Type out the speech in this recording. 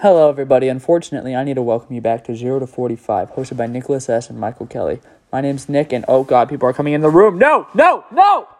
Hello, everybody. Unfortunately, I need to welcome you back to 0 to 45, hosted by Nicholas S. and Michael Kelly. My name's Nick, and oh god, people are coming in the room. No, no, no!